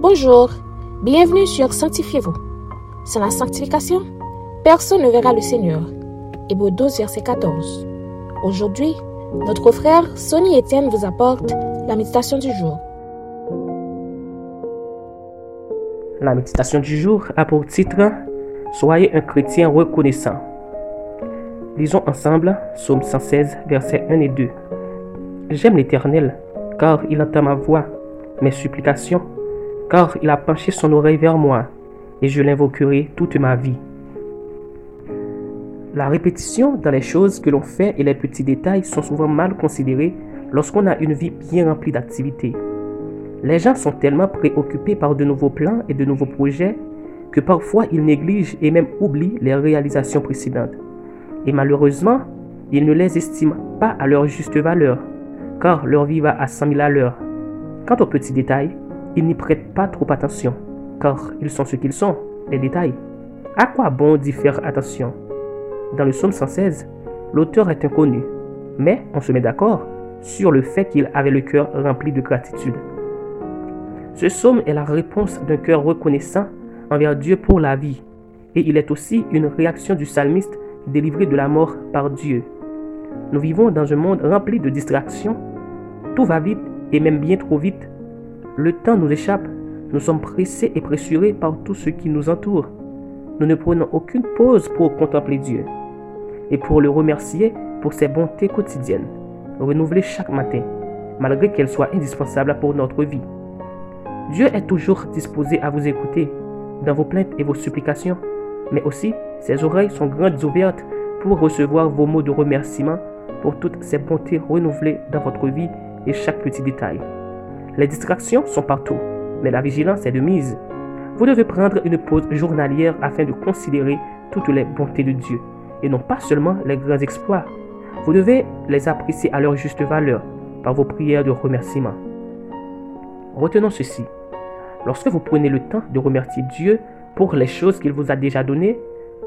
Bonjour, bienvenue sur Sanctifiez-vous. Sans la sanctification, personne ne verra le Seigneur. Hébreu 12, verset 14. Aujourd'hui, notre frère Sonny Etienne vous apporte la méditation du jour. La méditation du jour a pour titre Soyez un chrétien reconnaissant. Lisons ensemble Psaume 116, versets 1 et 2. J'aime l'Éternel, car il entend ma voix, mes supplications, car il a penché son oreille vers moi, et je l'invoquerai toute ma vie. La répétition dans les choses que l'on fait et les petits détails sont souvent mal considérés lorsqu'on a une vie bien remplie d'activités. Les gens sont tellement préoccupés par de nouveaux plans et de nouveaux projets que parfois ils négligent et même oublient les réalisations précédentes. Et malheureusement, ils ne les estiment pas à leur juste valeur, car leur vie va à 100 000 à l'heure. Quant aux petits détails, ils n'y prêtent pas trop attention, car ils sont ce qu'ils sont, les détails. À quoi bon d'y faire attention? Dans le psaume 116, l'auteur est inconnu, mais on se met d'accord sur le fait qu'il avait le cœur rempli de gratitude. Ce psaume est la réponse d'un cœur reconnaissant envers Dieu pour la vie, et il est aussi une réaction du psalmiste délivré de la mort par Dieu. Nous vivons dans un monde rempli de distractions. Tout va vite et même bien trop vite. Le temps nous échappe. Nous sommes pressés et pressurés par tout ce qui nous entoure. Nous ne prenons aucune pause pour contempler Dieu et pour le remercier pour ses bontés quotidiennes, renouvelées chaque matin, malgré qu'elles soient indispensables pour notre vie. Dieu est toujours disposé à vous écouter dans vos plaintes et vos supplications, mais aussi ses oreilles sont grandes ouvertes pour recevoir vos mots de remerciement pour toutes ces bontés renouvelées dans votre vie et chaque petit détail. Les distractions sont partout, mais la vigilance est de mise. Vous devez prendre une pause journalière afin de considérer toutes les bontés de Dieu, et non pas seulement les grands exploits. Vous devez les apprécier à leur juste valeur par vos prières de remerciement. Retenons ceci. Lorsque vous prenez le temps de remercier Dieu pour les choses qu'il vous a déjà données,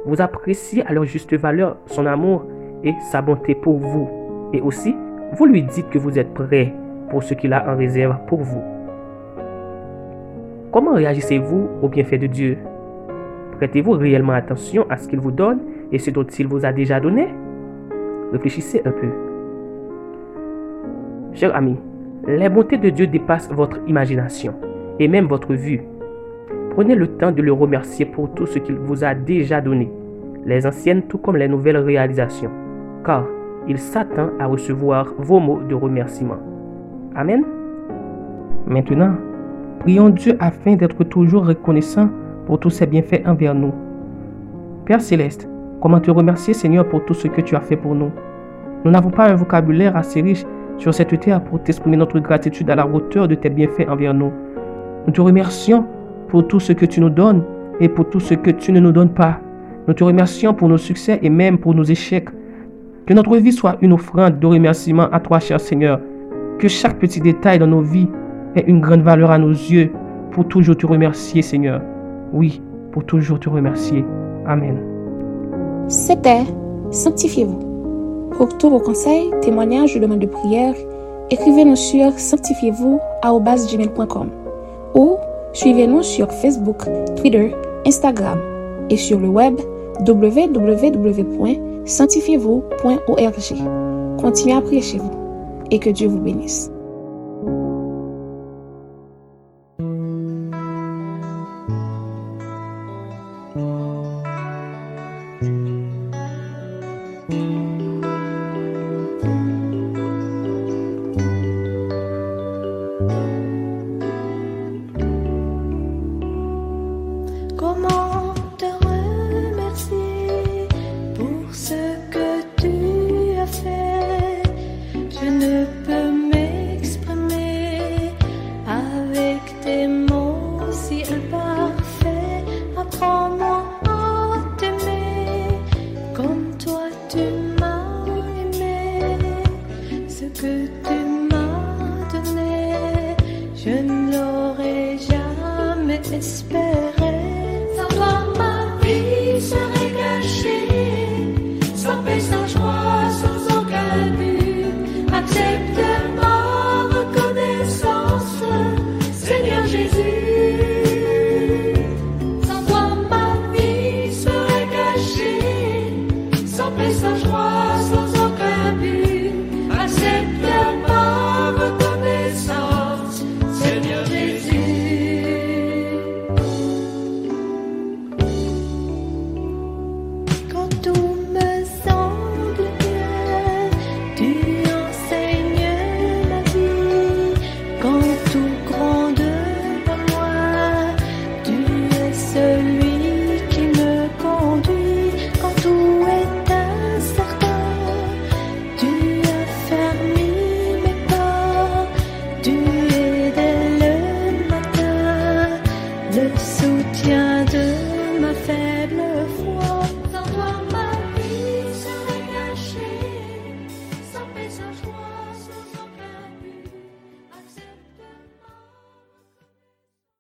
vous appréciez à leur juste valeur son amour et sa bonté pour vous. Et aussi, vous lui dites que vous êtes prêt pour ce qu'il a en réserve pour vous. Comment réagissez-vous au bienfait de Dieu? Prêtez-vous réellement attention à ce qu'il vous donne et ce dont il vous a déjà donné? Réfléchissez un peu. Chers amis, les bontés de Dieu dépassent votre imagination et même votre vue. Prenez le temps de le remercier pour tout ce qu'il vous a déjà donné, les anciennes tout comme les nouvelles réalisations, car il s'attend à recevoir vos mots de remerciement. Amen. Maintenant, prions Dieu afin d'être toujours reconnaissant pour tous ses bienfaits envers nous. Père céleste, comment te remercier Seigneur pour tout ce que tu as fait pour nous? Nous n'avons pas un vocabulaire assez riche sur cette terre pour t'exprimer notre gratitude à la hauteur de tes bienfaits envers nous. Nous te remercions pour tout ce que tu nous donnes et pour tout ce que tu ne nous donnes pas. Nous te remercions pour nos succès et même pour nos échecs. Que notre vie soit une offrande de remerciement à toi, cher Seigneur. Que chaque petit détail dans nos vies ait une grande valeur à nos yeux pour toujours te remercier, Seigneur. Oui, pour toujours te remercier. Amen. C'était Sanctifiez-vous. Pour tous vos conseils, témoignages ou demandes de prière, écrivez-nous sur sanctifiez-vous ou suivez-nous sur Facebook, Twitter, Instagram et sur le web www.sanctifiez-vous.org. Continuez à prier chez vous et que Dieu vous bénisse. Si imparfaits. Apprends-moi à t'aimer comme toi tu m'as aimé. Ce que tu m'as donné, je ne l'aurais jamais espéré. sa joie.